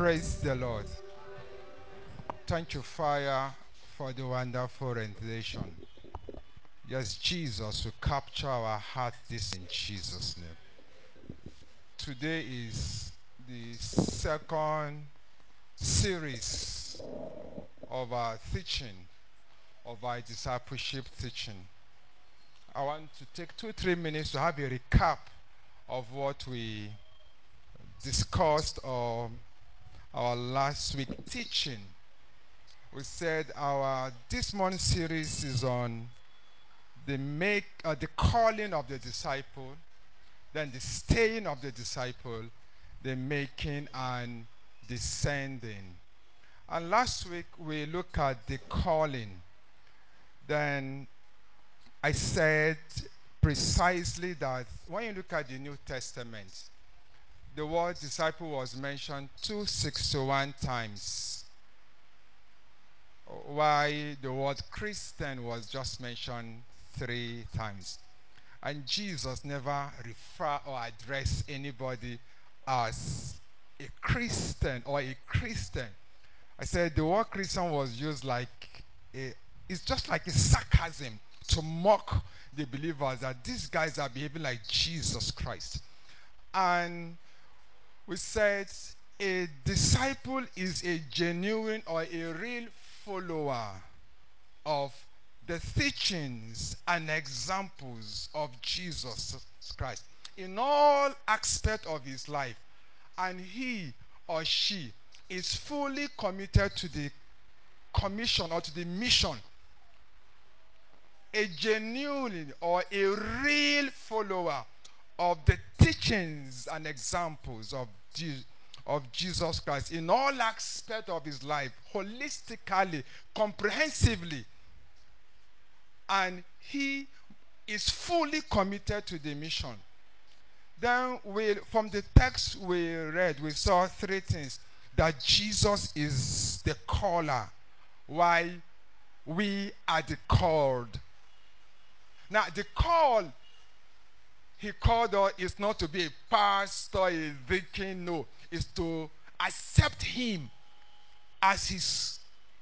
Praise the Lord. Thank you, Fire, for the wonderful rendition. Yes, Jesus will capture our heart this in Jesus' name. Today is the second series of our teaching, of our discipleship teaching. I want to take two, three minutes to have a recap of what we discussed or our last week teaching. We said our this morning series is on the make uh, the calling of the disciple, then the staying of the disciple, the making and descending. And last week we looked at the calling. Then I said precisely that when you look at the New Testament, the word disciple was mentioned 261 times. Why the word Christian was just mentioned three times. And Jesus never refer or address anybody as a Christian or a Christian. I said the word Christian was used like a, it's just like a sarcasm to mock the believers that these guys are behaving like Jesus Christ. And we said a disciple is a genuine or a real follower of the teachings and examples of Jesus Christ. In all aspects of his life and he or she is fully committed to the commission or to the mission. A genuine or a real follower of the teachings and examples of, Of Jesus Christ in all aspects of his life, holistically, comprehensively. And he is fully committed to the mission. Then we, from the text we read, we saw three things. That Jesus is the caller, while we are the called. Now, the call he called us is not to be a pastor, a deacon, no. It's to accept him as his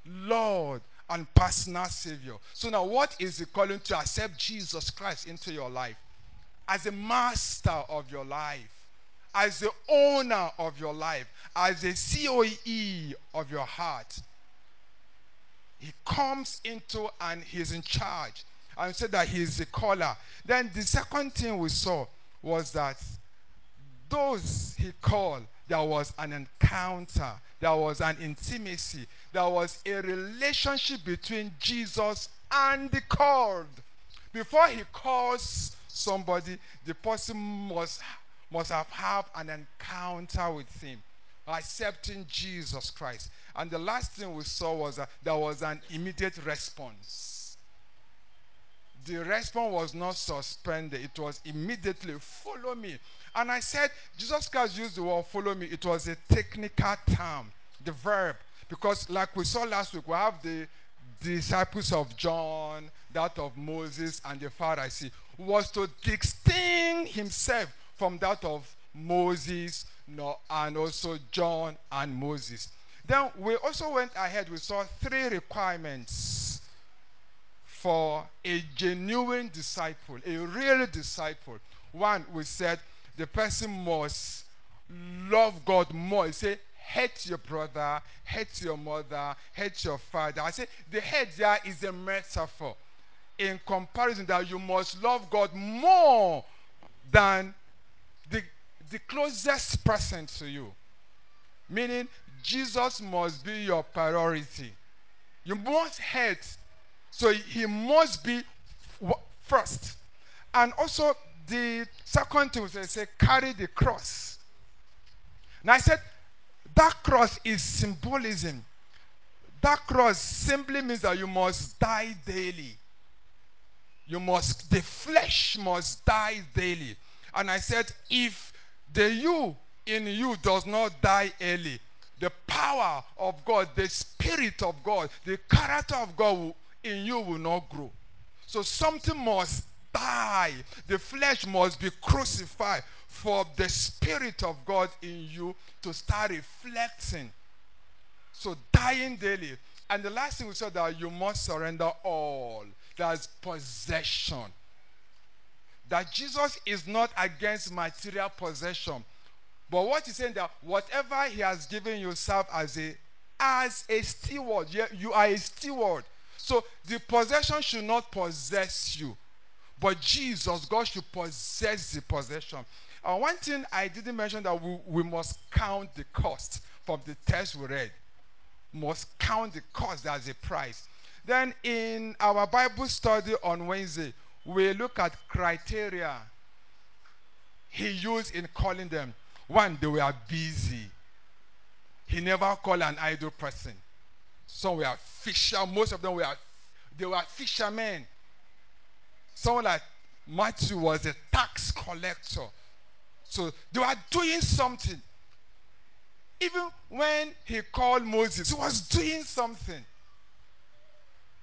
Lord and personal Savior. So now, what is the calling to accept Jesus Christ into your life? As a master of your life, as the owner of your life, as a CEO of your heart. He comes into and he's in charge. And said that he is the caller. Then the second thing we saw was that those he called, there was an encounter, there was an intimacy, there was a relationship between Jesus and the called. Before he calls somebody, the person must, must have had an encounter with him, accepting Jesus Christ. And the last thing we saw was that there was an immediate response the response was not suspended, it was immediately follow me. And I said, Jesus Christ used the word follow me, it was a technical term, the verb. Because, like we saw last week, we have the disciples of John, that of Moses, and the Pharisee, was to distinct himself from that of Moses and also John and Moses. Then we also went ahead, we saw three requirements for a genuine disciple, a real disciple. One, we said the person must love God more. He said, hate your brother, hate your mother, hate your father. I say the hate there is a metaphor in comparison that you must love God more than the, the closest person to you. Meaning, Jesus must be your priority. You must hate so he must be first. And also, the second thing they say, carry the cross. Now I said, that cross is symbolism. That cross simply means that you must die daily. You must, the flesh must die daily. And I said, if the you in you does not die early, the power of God, the spirit of God, the character of God will in you will not grow. So something must die. The flesh must be crucified for the Spirit of God in you to start reflecting. So dying daily. And the last thing we said that you must surrender all. That's possession. That Jesus is not against material possession. But what he's saying that whatever he has given yourself as a as a steward, you are a steward. So the possession should not possess you. But Jesus, God should possess the possession. And one thing I didn't mention that we, we must count the cost from the text we read. Must count the cost as a price. Then in our Bible study on Wednesday, we look at criteria he used in calling them. One, they were busy. He never called an idle person. Some were fisher. Most of them were they were fishermen. Someone like Matthew was a tax collector. So they were doing something. Even when he called Moses, he was doing something.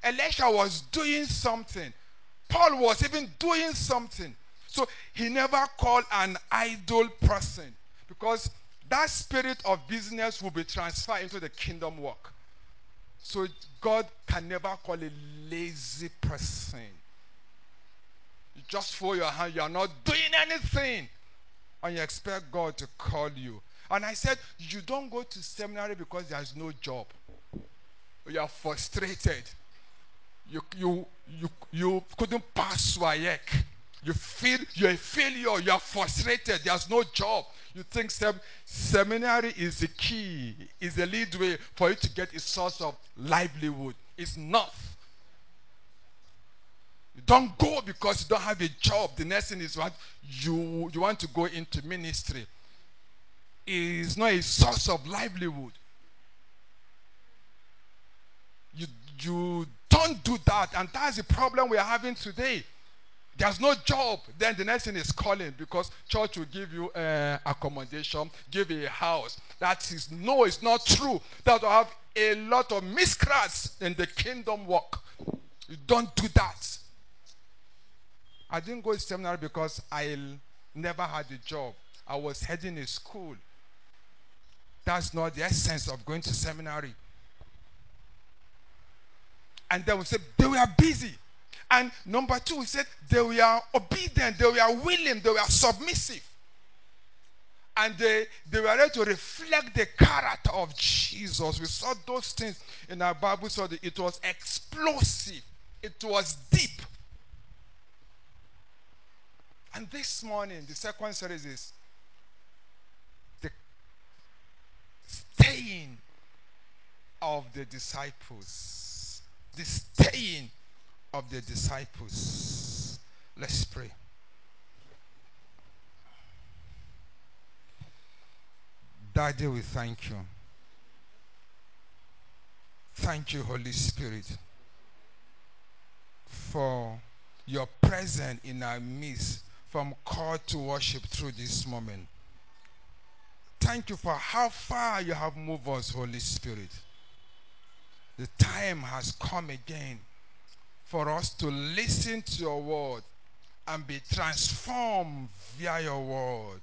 Elisha was doing something. Paul was even doing something. So he never called an idle person because that spirit of business will be transferred into the kingdom work. So God can never call a lazy person. You just fold your hand, you are not doing anything. And you expect God to call you. And I said, You don't go to seminary because there's no job. You are frustrated. You, you, you, you couldn't pass WAEC. You feel you're a failure. You are frustrated. There's no job. You think sem- seminary is the key, is the lead way for you to get a source of livelihood. It's not. You don't go because you don't have a job. The next thing is what you you want to go into ministry. It's not a source of livelihood. You you don't do that, and that's the problem we are having today. There's no job. Then the next thing is calling because church will give you uh, accommodation, give you a house. That is no, it's not true. That will have a lot of miscreants in the kingdom work. You don't do that. I didn't go to seminary because I never had a job. I was heading a school. That's not the essence of going to seminary. And then we said they were busy. And number two, he said they were obedient, they were willing, they were submissive. And they, they were ready to reflect the character of Jesus. We saw those things in our Bible study. It was explosive, it was deep. And this morning, the second series is the staying of the disciples. The staying of the disciples. Let's pray. Daddy, we thank you. Thank you, Holy Spirit, for your presence in our midst from call to worship through this moment. Thank you for how far you have moved us, Holy Spirit. The time has come again for us to listen to your word and be transformed via your word.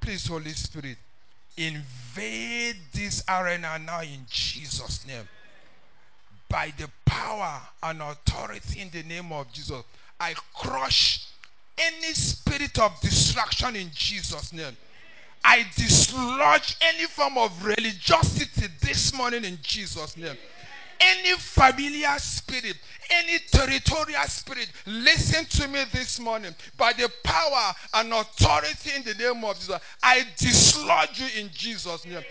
Please, Holy Spirit, invade this arena now in Jesus' name. By the power and authority in the name of Jesus, I crush any spirit of distraction in Jesus' name. I dislodge any form of religiosity this morning in Jesus' name. Any familiar spirit, any territorial spirit, listen to me this morning. By the power and authority in the name of Jesus, I dislodge you in Jesus' name.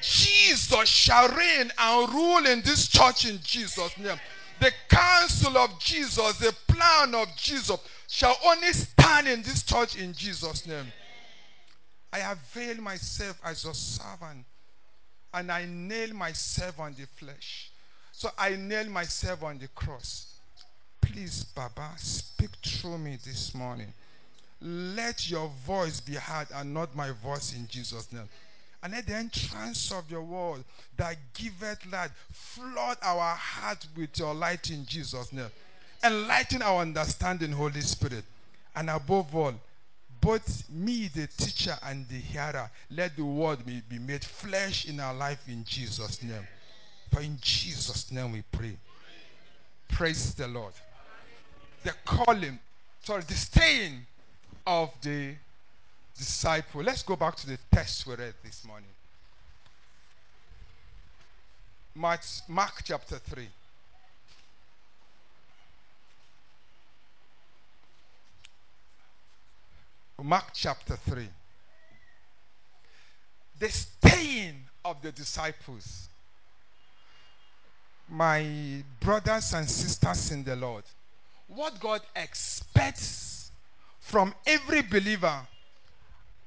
Jesus shall reign and rule in this church in Jesus' name. The counsel of Jesus, the plan of Jesus shall only stand in this church in Jesus' name. I avail myself as your servant and I nail myself on the flesh. So I nail myself on the cross. Please, Baba, speak through me this morning. Let your voice be heard and not my voice in Jesus' name. And let the entrance of your word that giveth light flood our heart with your light in Jesus' name. Enlighten our understanding, Holy Spirit. And above all, both me, the teacher, and the hearer, let the word be made flesh in our life in Jesus' name. For in Jesus' name we pray. Praise the Lord. The calling, sorry, the staying of the disciple. Let's go back to the text we read this morning. Mark, Mark chapter 3. Mark chapter 3. The staying of the disciples. My brothers and sisters in the Lord, what God expects from every believer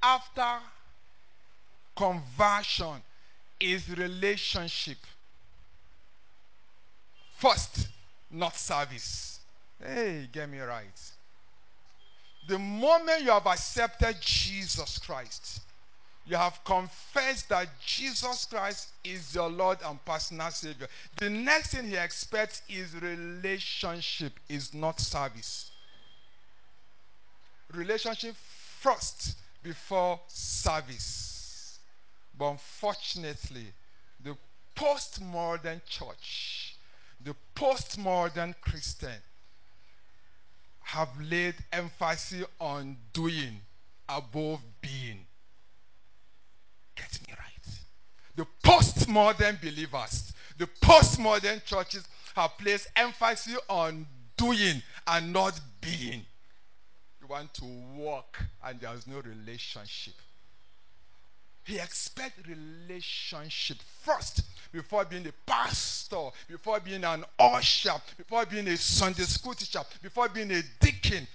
after conversion is relationship. First, not service. Hey, get me right. The moment you have accepted Jesus Christ, you have confessed that Jesus Christ is your Lord and personal Savior. The next thing He expects is relationship, is not service. Relationship first before service. But unfortunately, the postmodern church, the postmodern Christian, have laid emphasis on doing above being. Get me right. The postmodern believers, the postmodern churches have placed emphasis on doing and not being. You want to walk and there's no relationship. He expects relationship first before being a pastor, before being an usher, before being a Sunday school teacher, before being a deacon.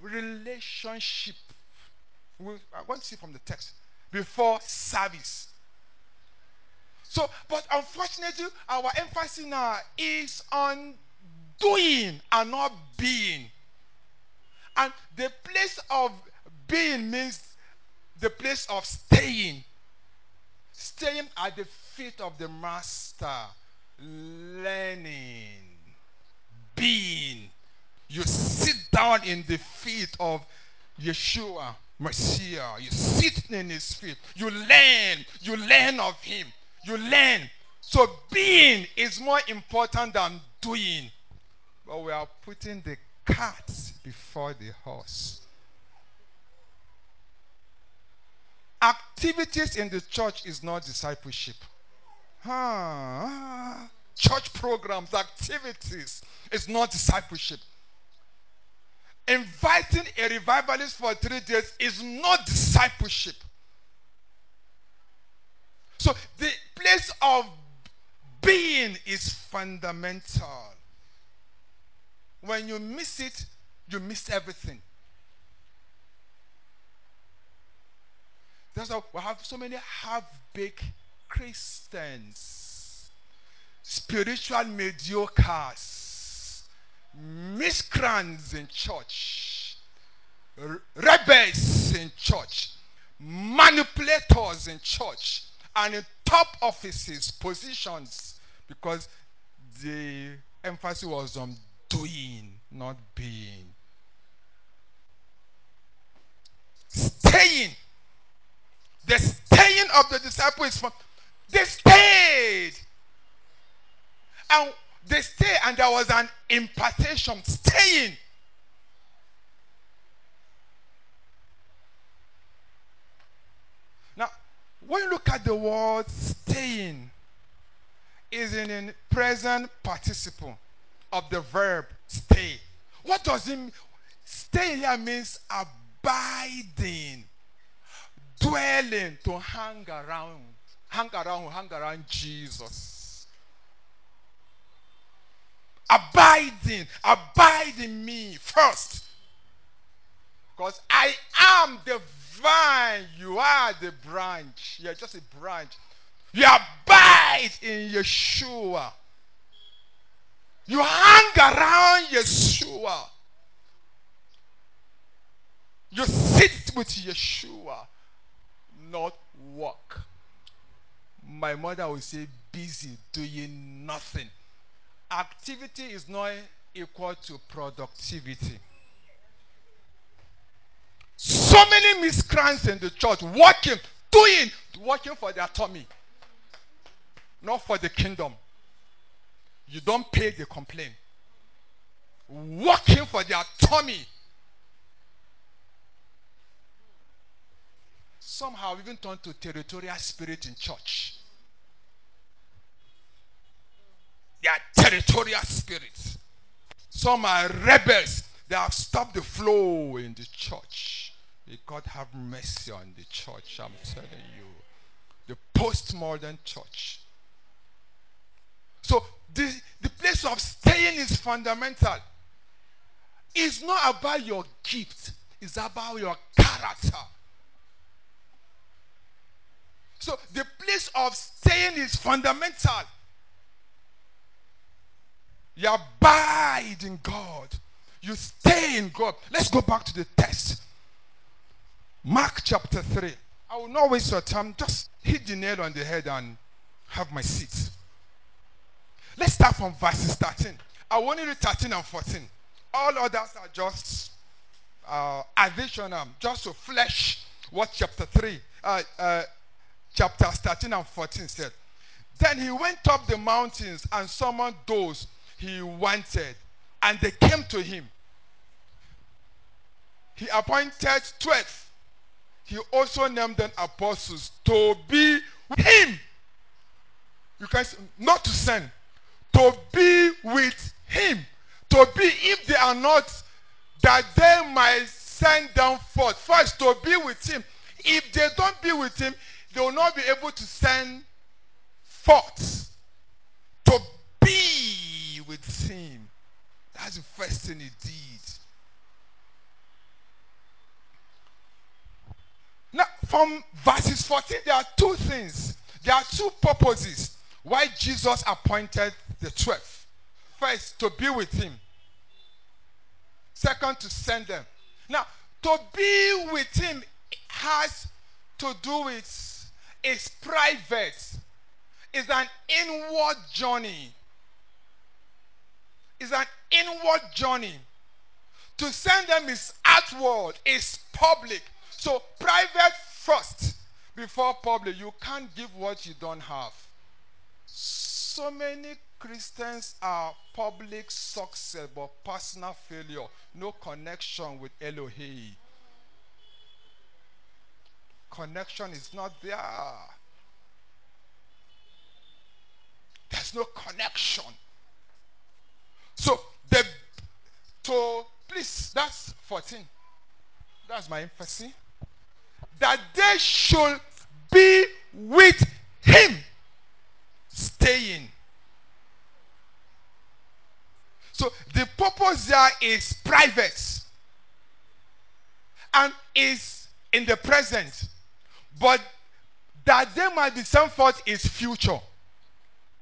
Relationship. I want to see from the text. Before service. So, but unfortunately, our emphasis now is on doing and not being. And the place of being means the place of staying. Staying at the feet of the master, learning, being. You sit down in the feet of Yeshua, Messiah. You sit in his feet. You learn. You learn of him. You learn. So being is more important than doing. But we are putting the cart before the horse. Activities in the church is not discipleship. Church programs, activities is not discipleship. Inviting a revivalist for three days is not discipleship. So the place of being is fundamental. When you miss it, you miss everything. That's why we have so many half-baked Christians, spiritual mediocres, miscreants in church, rebels in church, manipulators in church, and in top offices, positions, because the emphasis was on doing, not being. Staying the staying of the disciples they stayed. And they stay, and there was an impartation, staying. Now, when you look at the word staying, is in present participle of the verb stay. What does it mean? Stay here means abiding dwelling to hang around, hang around, hang around Jesus. Abiding, abide in me first. Because I am the vine, you are the branch. You're just a branch. You abide in Yeshua. You hang around Yeshua. You sit with Yeshua not work. My mother would say, busy doing nothing. Activity is not equal to productivity. So many miscreants in the church working, doing, working for their tummy, not for the kingdom. You don't pay, the complain. Working for their tummy. Somehow even turned to territorial spirit in church. They are territorial spirits. Some are rebels. They have stopped the flow in the church. May God have mercy on the church, I'm telling you. The postmodern church. So the, the place of staying is fundamental. It's not about your gift, it's about your character. So the place of staying is fundamental. You abide in God. You stay in God. Let's go back to the text. Mark chapter 3. I will not waste your time. Just hit the nail on the head and have my seat. Let's start from verses 13. I want you to 13 and 14. All others are just uh, additional, just to flesh what chapter 3, uh, uh, chapters 13 and 14 said. Then he went up the mountains and summoned those he wanted, and they came to him. He appointed 12. He also named them apostles to be with him. You can say, not to send, to be with him. To be, if they are not, that they might send them forth. First, to be with him. If they don't be with him, they will not be able to send forth. To be with him. That's the first thing he did. Now, from verses 14, there are two things. There are two purposes why Jesus appointed the 12. First, to be with him. Second, to send them. Now, to be with him has to do with is private. It's an inward journey. It's an inward journey. To send them is outward, is public. So private first before public. You can't give what you don't have. So many Christians are public success but personal failure. No connection with Elohim. Connection is not there. There's no connection. So the to please that's 14. That's my emphasis. That they should be with him. Staying. So the purpose there is private and is in the present. But that they might be sent forth is future.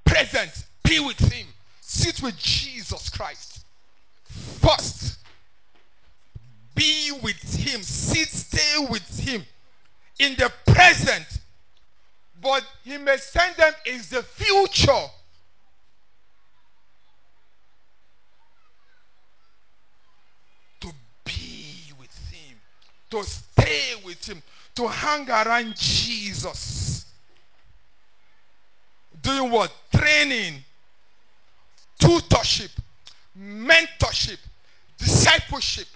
Present. Be with him. Sit with Jesus Christ. First. Be with him. Sit, stay with him. In the present. But he may send them in the future. To be with him. To stay with him. To hang around Jesus. Doing what? Training. Tutorship. Mentorship. Discipleship.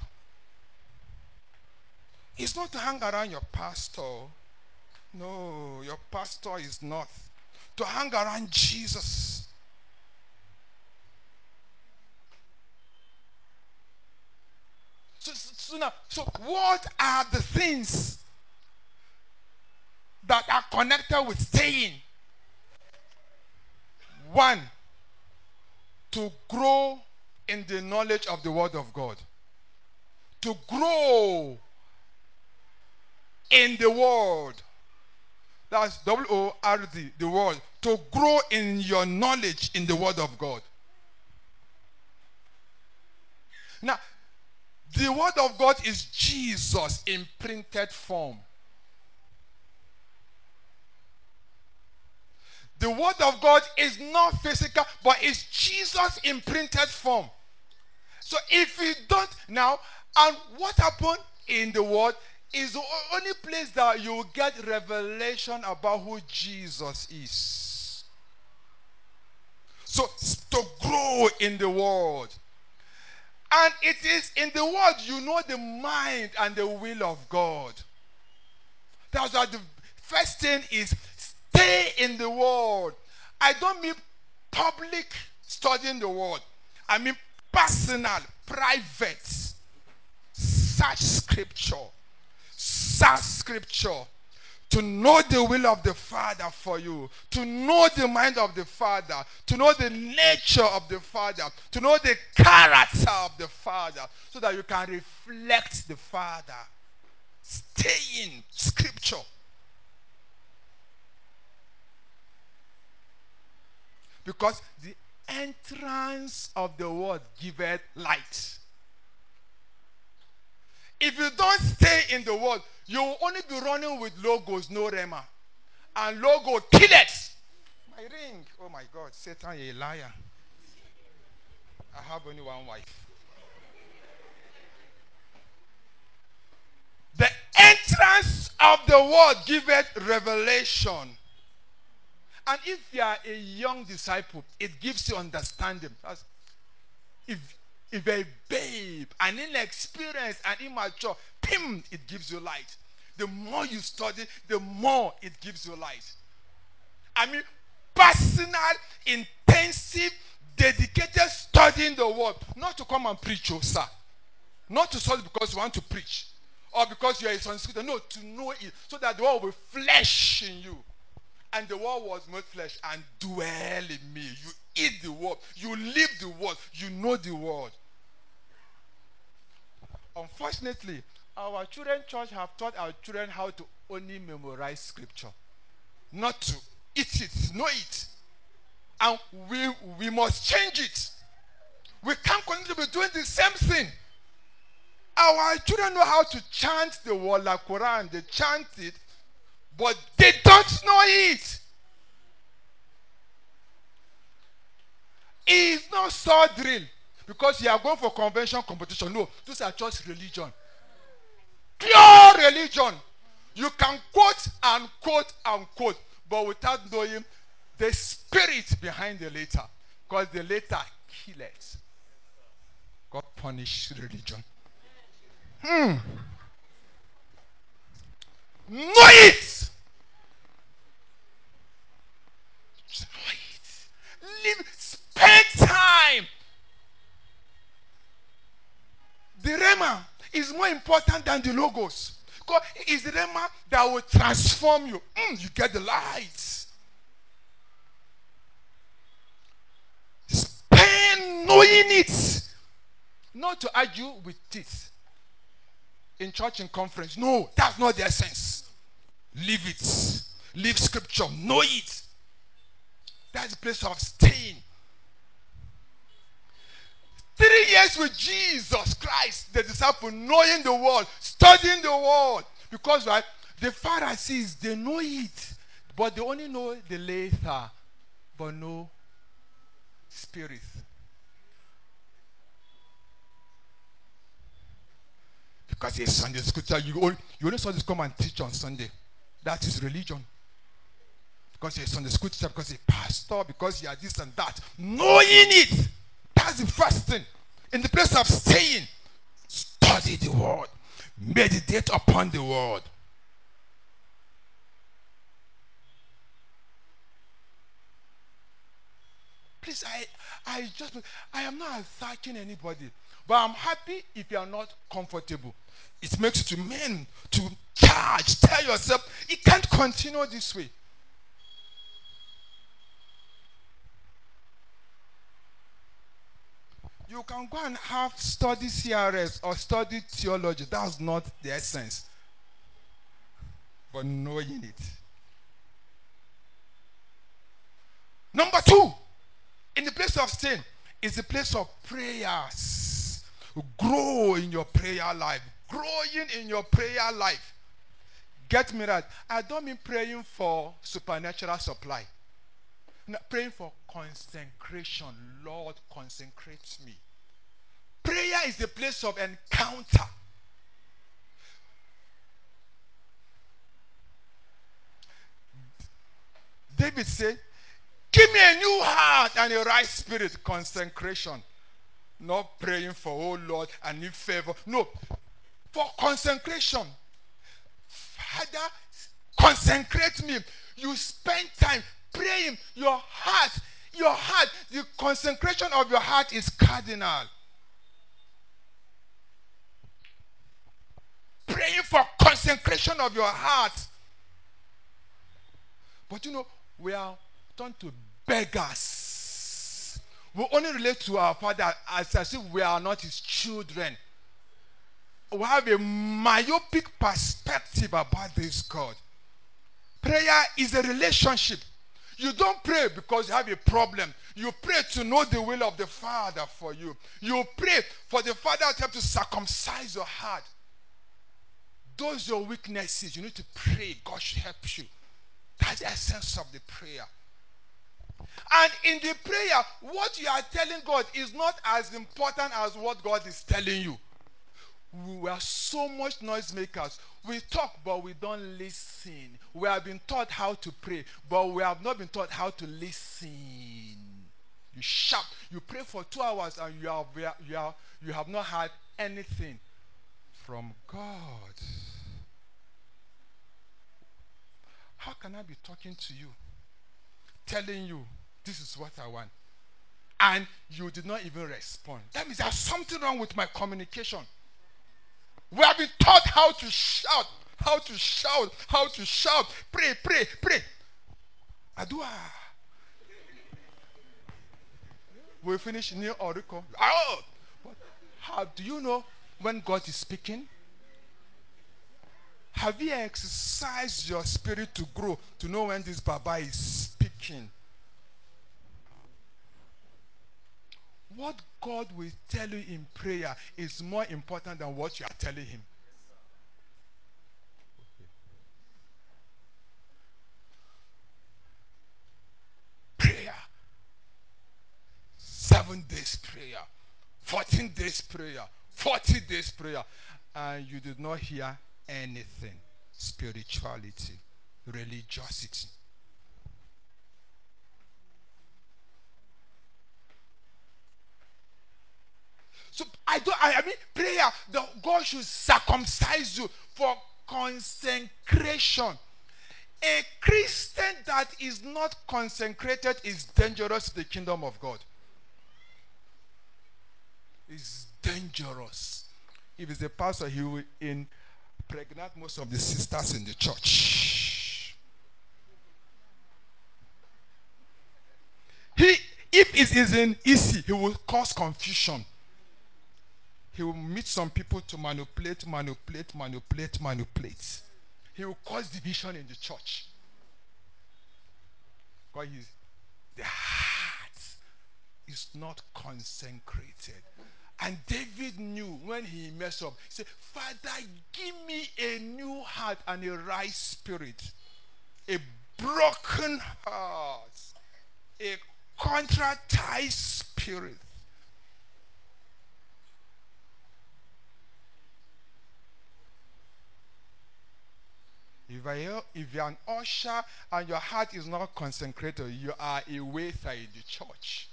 It's not to hang around your pastor. No, your pastor is not. To hang around Jesus. So, so, now, so what are the things that are connected with staying? One, to grow in the knowledge of the Word of God. To grow in the Word. That's W O R D, the Word. To grow in your knowledge in the Word of God. Now, the Word of God is Jesus in printed form. The Word of God is not physical, but it's Jesus in printed form. So if you don't now, and what happened in the Word is the only place that you get revelation about who Jesus is. So, to grow in the word. And it is in the word you know the mind and the will of God. That's why the first thing is stay in the word. I don't mean public studying the word. I mean personal, private. Search scripture. Search scripture. To know the will of the Father for you, to know the mind of the Father, to know the nature of the Father, to know the character of the Father, so that you can reflect the Father. Stay in scripture. Because the entrance of the word giveth light. If you don't stay in the word, you will only be running with logos, no rhema. And logo kill it. My ring. Oh my God. Satan, a liar. I have only one wife. The entrance of the word giveth revelation. And if you are a young disciple, it gives you understanding. That's, if, if a babe, an inexperienced and immature, pim, it gives you light. The more you study, the more it gives you light. I mean, personal, intensive, dedicated studying the word. Not to come and preach, oh, sir. Not to study because you want to preach or because you are a son No, to know it so that the word will flesh in you. And the word was made flesh and dwell in me. You eat the word, you live the word, you know the word. Unfortunately, our children church have taught our children how to only memorize scripture, not to eat it, know it. And we, we must change it. We can't continue to be doing the same thing. Our children know how to chant the word like Quran, they chant it, but they don't know it. It's not sword drill because you are going for convention competition. No, those are just religion. Pure religion. You can quote and quote and quote, but without knowing the spirit behind the letter. Because the letter kills. God punish religion. Hmm. Know it. Know it. Live. Spend time. The Rhema is more important than the logos. Because it's the Rhema that will transform you. Mm, you get the light. Spend knowing it. Not to argue with it. In church and conference. No, that's not the essence. Leave it. Leave scripture. Know it. That's the place of staying. Three years with Jesus Christ, the disciple, knowing the word, studying the word. Because right, the Pharisees, they know it, but they only know the letter, but no spirit. Because it's Sunday scripture, you only, you only saw this come and teach on Sunday. That is religion. Because you're Sunday scripture, because you're pastor, because you are this and that. Knowing it. That's the first thing. In the place of staying, study the word, meditate upon the word. Please, I, I just, I am not attacking anybody, but I'm happy if you are not comfortable. It makes you to men to charge. Tell yourself, it can't continue this way. You can go and have study CRS or study theology. That's not the essence. But knowing it. Number two, in the place of sin, is the place of prayers. Grow in your prayer life growing in your prayer life. Get me right. I don't mean praying for supernatural supply. No, praying for consecration. Lord, consecrate me. Prayer is the place of encounter. David said, Give me a new heart and a right spirit, consecration. Not praying for, oh Lord, I need favor. No, for consecration. Father, consecrate me. You spend time praying. Your heart, your heart, the consecration of your heart is cardinal. Praying for consecration of your heart. But you know, we are turned to beggars. We only relate to our father as, as if we are not his children. We have a myopic perspective about this God. Prayer is a relationship. You don't pray because you have a problem. You pray to know the will of the Father for you. You pray for the Father to help to circumcise your heart. Those your weaknesses. You need to pray. God should help you. That's the essence of the prayer. And in the prayer, what you are telling God is not as important as what God is telling you. We are so much noisemakers. We talk, but we don't listen. We have been taught how to pray, but we have not been taught how to listen. You shout, you pray for two hours, and you have, you have, you have not heard anything from God. How can I be talking to you, telling you this is what I want, and you did not even respond? That means there's something wrong with my communication. We have been taught how to shout, how to shout, how to shout. Pray, pray, pray. Adua. We finish near Oracle. Oh, how do you know when God is speaking? Have you exercised your spirit to grow to know when this Baba is speaking? What God will tell you in prayer is more important than what you are telling Him. Prayer. Seven days prayer. 14 days prayer. 40 days prayer. And you did not hear anything. Spirituality. Religiosity. So I don't. I, I mean, prayer. The God should circumcise you for consecration. A Christian that is not consecrated is dangerous to the kingdom of God. Is dangerous. If he's a pastor, he will impregnate most of the sisters in the church. He, if it isn't easy, he will cause confusion he will meet some people to manipulate, manipulate, manipulate, manipulate. He will cause division in the church. Because he's, the heart is not consecrated. And David knew when he messed up, he said, Father, give me a new heart and a right spirit, a broken heart, a contrite spirit. If, I, if you're an usher and your heart is not consecrated, you are a in the church.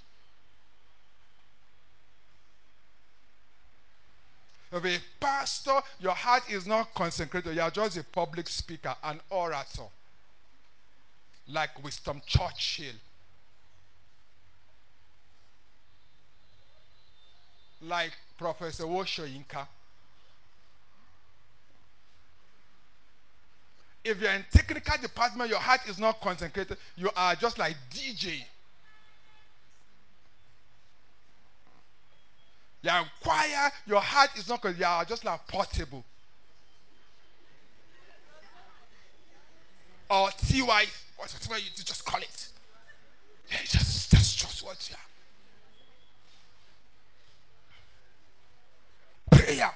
If a pastor, your heart is not consecrated, you are just a public speaker, an orator. Like Winston Churchill. Like Professor Wole Soyinka. If you're in technical department, your heart is not concentrated, you are just like DJ. You're in choir, your heart is not you are just like portable. Or TY, whatever you just call it. Yeah, just that's just what you are. Prayer.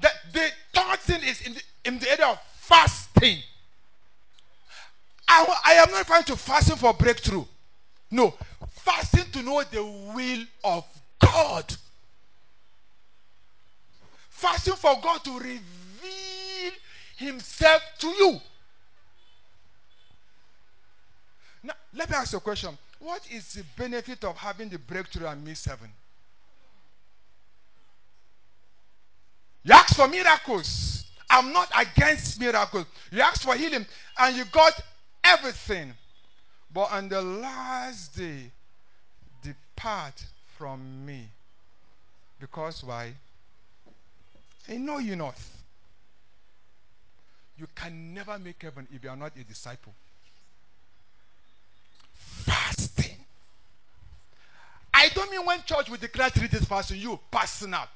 The, the third thing is in the, in the area of fasting. I, I am not trying to fasting for breakthrough. No, fasting to know the will of God. Fasting for God to reveal Himself to you. Now, let me ask you a question. What is the benefit of having the breakthrough and miss heaven? You ask for miracles. I'm not against miracles. You ask for healing and you got everything. But on the last day, depart from me. Because why? I know you not. You can never make heaven if you are not a disciple. Fasting. I don't mean when church will declare three days fasting, you personal.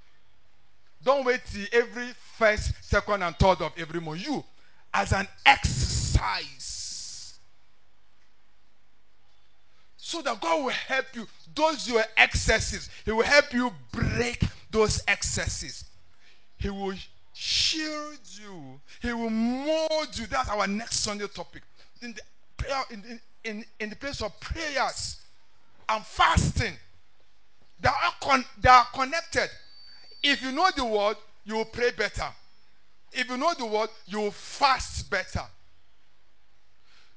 Don't wait till every first, second, and third of every month. You, as an exercise. So that God will help you. Those your excesses, He will help you break those excesses. He will shield you. He will mold you. That's our next Sunday topic. In the prayer, in, in, in the place of prayers and fasting, they are, con- they are connected. If you know the word, you will pray better. If you know the word, you will fast better.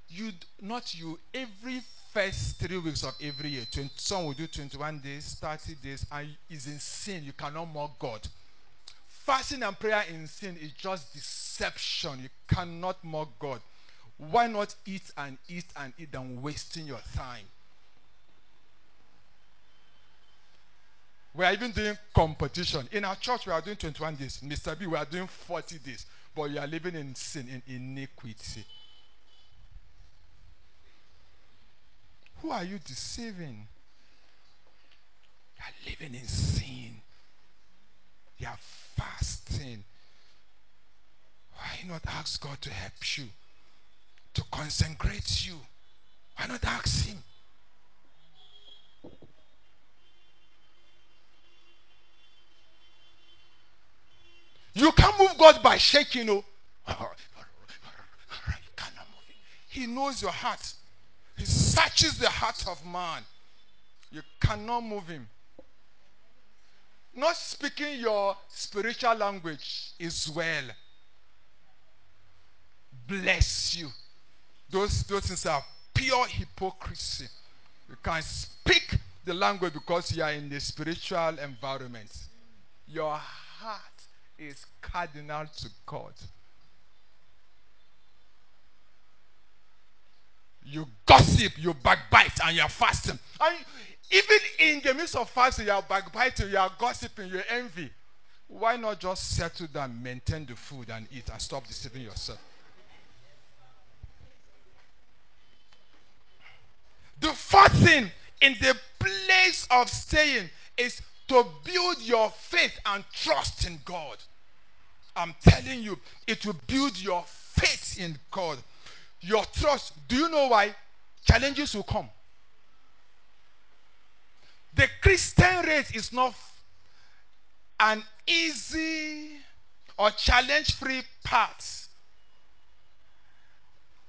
You not you every first three weeks of every year. 20, some will do 21 days, 30 days, and is in sin. You cannot mock God. Fasting and prayer in sin is just deception. You cannot mock God. Why not eat and eat and eat than wasting your time? We are even doing competition. In our church, we are doing 21 days. Mr. B, we are doing 40 days. But you are living in sin, in iniquity. Who are you deceiving? You are living in sin. You are fasting. Why not ask God to help you? To consecrate you? Why not ask Him? You can't move God by shaking, you know. He knows your heart. He searches the heart of man. You cannot move him. Not speaking your spiritual language is well. Bless you. Those, those things are pure hypocrisy. You can't speak the language because you are in the spiritual environment. Your heart is cardinal to God. You gossip, you backbite, and you're fasting. And even in the midst of fasting, you're backbiting, you're gossiping, you envy. Why not just settle down, maintain the food, and eat, and stop deceiving yourself? The fourth thing in the place of staying is to build your faith and trust in God. I'm telling you, it will build your faith in God. Your trust. Do you know why? Challenges will come. The Christian race is not an easy or challenge free path.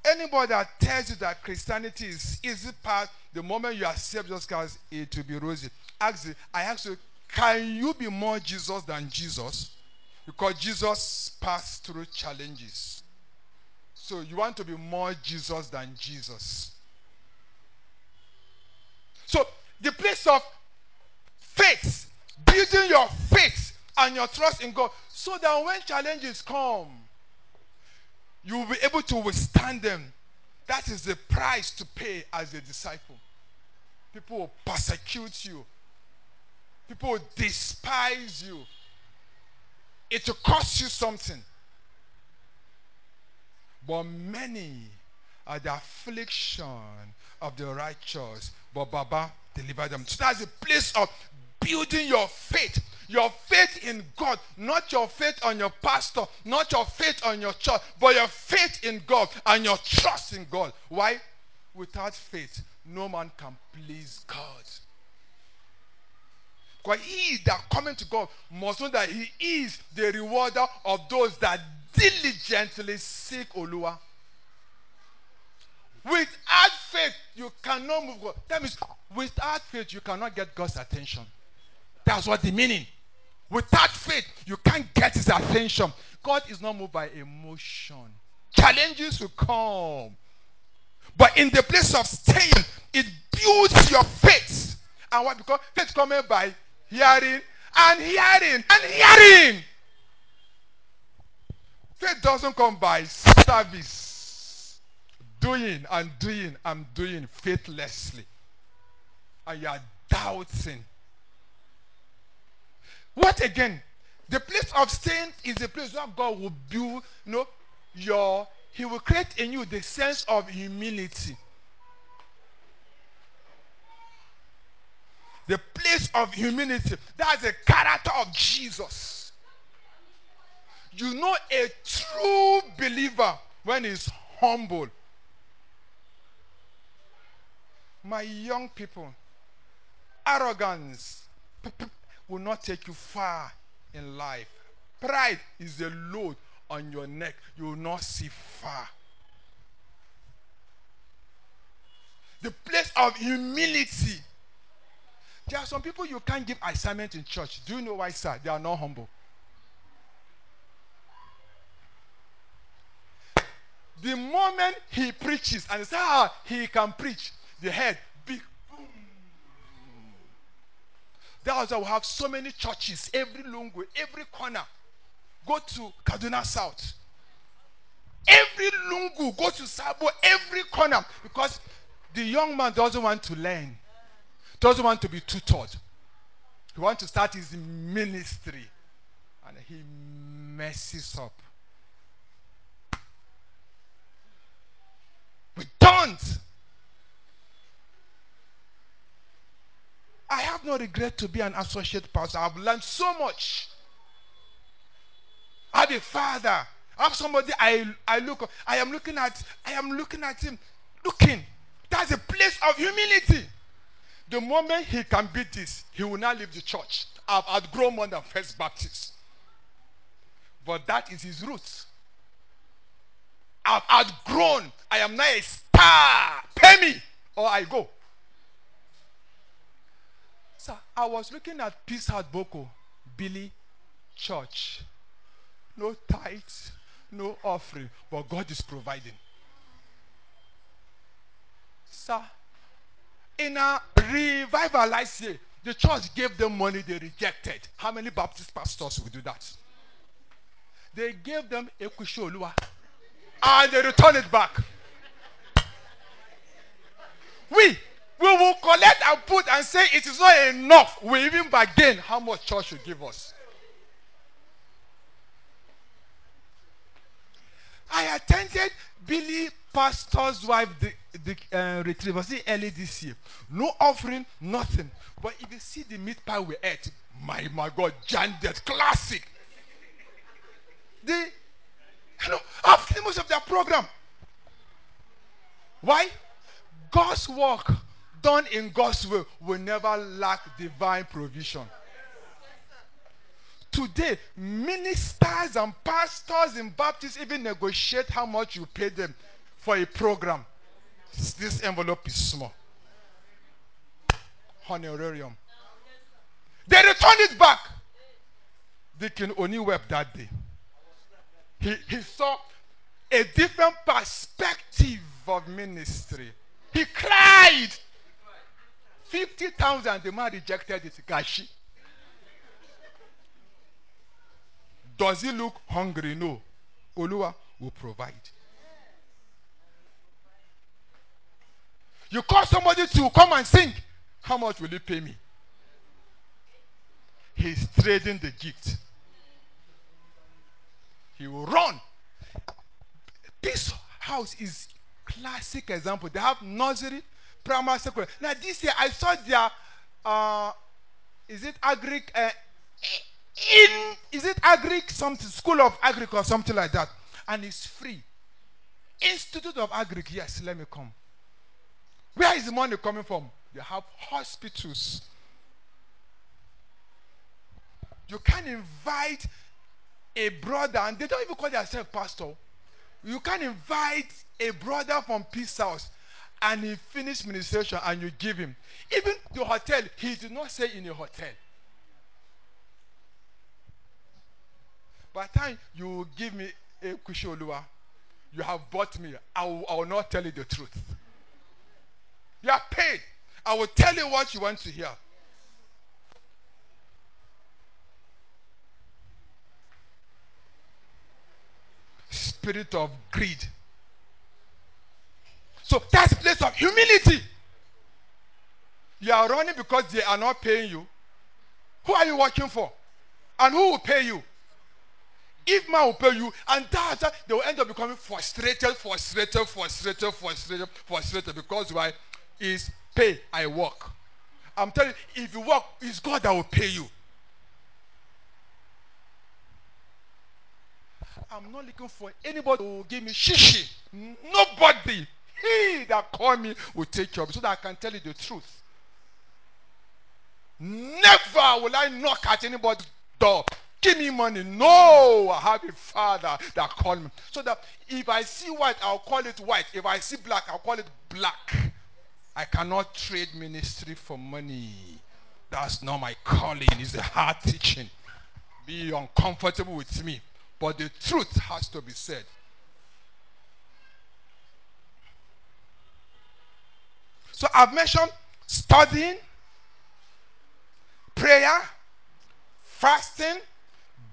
Anybody that tells you that Christianity is easy path, the moment you accept Jesus Christ, it will be rosy. Ask I ask you, can you be more Jesus than Jesus? Because Jesus passed through challenges. So you want to be more Jesus than Jesus. So the place of faith, building your faith and your trust in God, so that when challenges come, you will be able to withstand them. That is the price to pay as a disciple. People will persecute you, people will despise you. It will cost you something. But many are the affliction of the righteous, but Baba delivered them. So that's a place of building your faith. Your faith in God, not your faith on your pastor, not your faith on your church, but your faith in God and your trust in God. Why? Without faith, no man can please God. Because he that coming to God must know that he is the rewarder of those that diligently seek Oluwa. Without faith, you cannot move God. That means without faith, you cannot get God's attention. That's what the meaning. Without faith, you can't get his attention. God is not moved by emotion. Challenges will come. But in the place of staying, it builds your faith. And what? Because faith coming by hearing and hearing and hearing. Faith doesn't come by service. Doing and doing and doing faithlessly. And you are doubting. What again? The place of saints is the place where God will build, you know, your, He will create in you the sense of humility. The place of humility. That's the character of Jesus. You know a true believer when he's humble. My young people, arrogance will not take you far in life. Pride is a load on your neck. You will not see far. The place of humility. There are some people you can't give assignment in church. Do you know why, sir? They are not humble. The moment he preaches and say, ah, he can preach, the head big. Boom. That's why we have so many churches, every lungu, every corner. Go to Kaduna South. Every lungu, go to Sabo, every corner. Because the young man doesn't want to learn, doesn't want to be tutored. He wants to start his ministry. And he messes up. We don't. I have no regret to be an associate pastor. I've learned so much. I have a father. I have somebody I, I look I am looking at I am looking at him. Looking. That's a place of humility. The moment he can beat this, he will not leave the church. I've outgrown more than First Baptist. But that is his roots. I've outgrown. I am now a star. Pay me or I go. Sir, I was looking at Peace House Gboko, Billy Church. No tithes, no offering, but God is providing. Sir, in a revival last say the church gave them money they rejected. How many Baptist pastors will do that? They gave them a Ekusholua and they returned it back. We we will collect and put and say it is not enough. We even bargain how much church should give us. I attended Billy Pastor's wife the, the uh, was it early this year. No offering, nothing. But if you see the meat pie we ate, my my God, Jandet classic. The you know, I've most of their program. Why? God's work done in God's way will never lack divine provision. Today, ministers and pastors in Baptists even negotiate how much you pay them for a program. This envelope is small. Honorarium. They returned it back. Deacon only wept that day. He, he saw a different perspective of ministry. He cried. 50,000, the man rejected it. Gashi. Does he look hungry? No. Oluwa will provide. You call somebody to come and sing. How much will he pay me? He's trading the gift. He will run. This house is classic example. They have nursery, primary, secondary. Now this year I saw their, uh, is it agri? Uh, in is it agri something school of agriculture, something like that, and it's free. Institute of Agric, yes, let me come. Where is the money coming from? You have hospitals. You can invite a brother, and they don't even call themselves pastor. You can invite a brother from Peace House and he finished ministration and you give him. Even the hotel, he did not stay in a hotel. By the time you give me a Kusholua, you have bought me. I will, I will not tell you the truth. You are paid. I will tell you what you want to hear. Spirit of greed. So that's place of humility. You are running because they are not paying you. Who are you working for? And who will pay you? If man will pay you, and that, they will end up becoming frustrated, frustrated, frustrated, frustrated, frustrated because why? Is pay, I work. I'm telling you, if you work, it's God that will pay you. I'm not looking for anybody who will give me shishi. Nobody. He that call me will take care of me so that I can tell you the truth. Never will I knock at anybody's door. Give me money. No, I have a father that called me. So that if I see white, I'll call it white. If I see black, I'll call it black. I cannot trade ministry for money. That's not my calling. It's a hard teaching. Be uncomfortable with me. But the truth has to be said. So I've mentioned studying, prayer, fasting,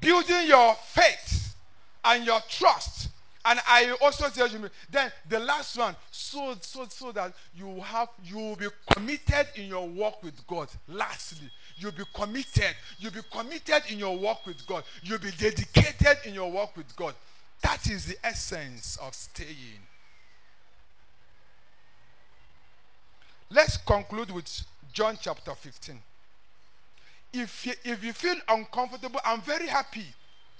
building your faith and your trust. And I also tell you, then the last one, so so so that you have you will be committed in your walk with God. Lastly, you'll be committed. You'll be committed in your walk with God. You'll be dedicated in your walk with God. That is the essence of staying. Let's conclude with John chapter 15 if you, if you feel uncomfortable, I'm very happy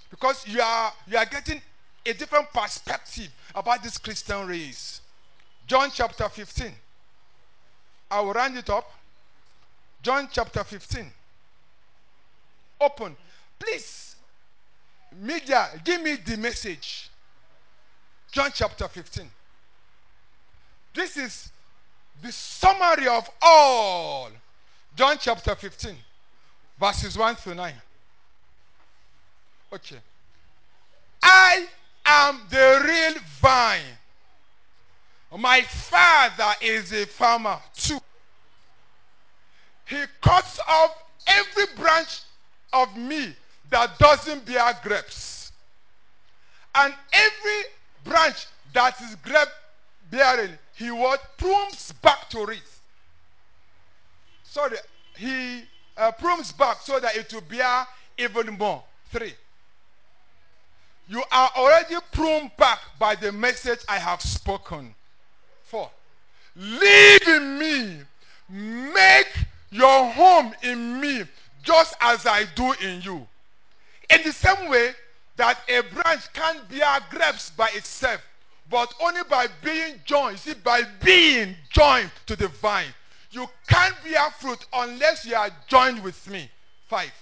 because you are you are getting a different perspective about this Christian race. John chapter 15. I will round it up. John chapter 15. Open. Please, media, give me the message. John chapter 15. This is the summary of all. John chapter 15 verses 1 through 9. Okay. I am the real vine. My father is a farmer too. He cuts off every branch of me that doesn't bear grapes. And every branch that is grape bearing, he what prunes back to it. Sorry, he uh, prunes back so that it will bear even more. Three. You are already pruned back by the message I have spoken. Four. Live in me. Make your home in me just as I do in you. In the same way that a branch can't bear grapes by itself, but only by being joined. See, by being joined to the vine. You can't bear fruit unless you are joined with me. Five.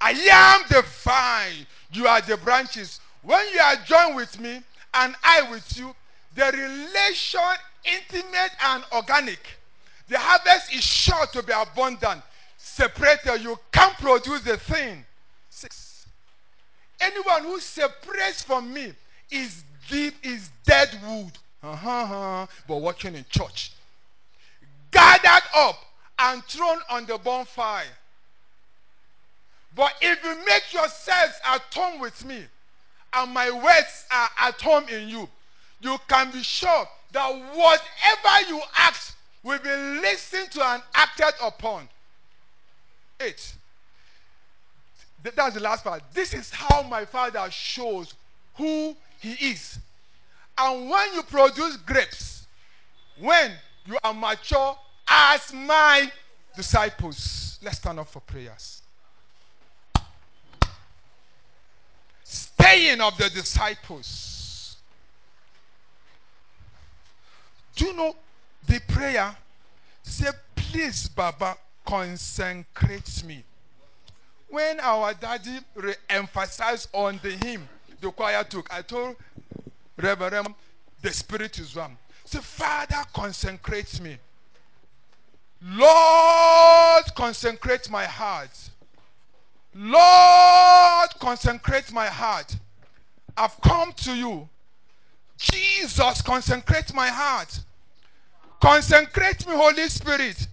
I am the vine. You are the branches. When you are joined with me and I with you, the relation intimate and organic. The harvest is sure to be abundant. Separated, you can't produce a thing. Six. Anyone who separates from me is deep, is dead wood. Uh-huh, but working in church. Gathered up and thrown on the bonfire. But if you make yourselves at home with me, and my words are at home in you, you can be sure that whatever you ask will be listened to and acted upon. Eight. That's the last part. This is how my father shows who he is. And when you produce grapes, when you are mature as my disciples, let's stand up for prayers. Staying of the disciples. Do you know the prayer? Say, please, Baba, consecrate me. When our daddy re-emphasized on the hymn the choir took, I told Reverend, the Spirit is one. Say, Father, consecrate me. Lord, consecrate my heart. Lord, consecrate my heart. I've come to you. Jesus, consecrate my heart. Consecrate me, Holy Spirit.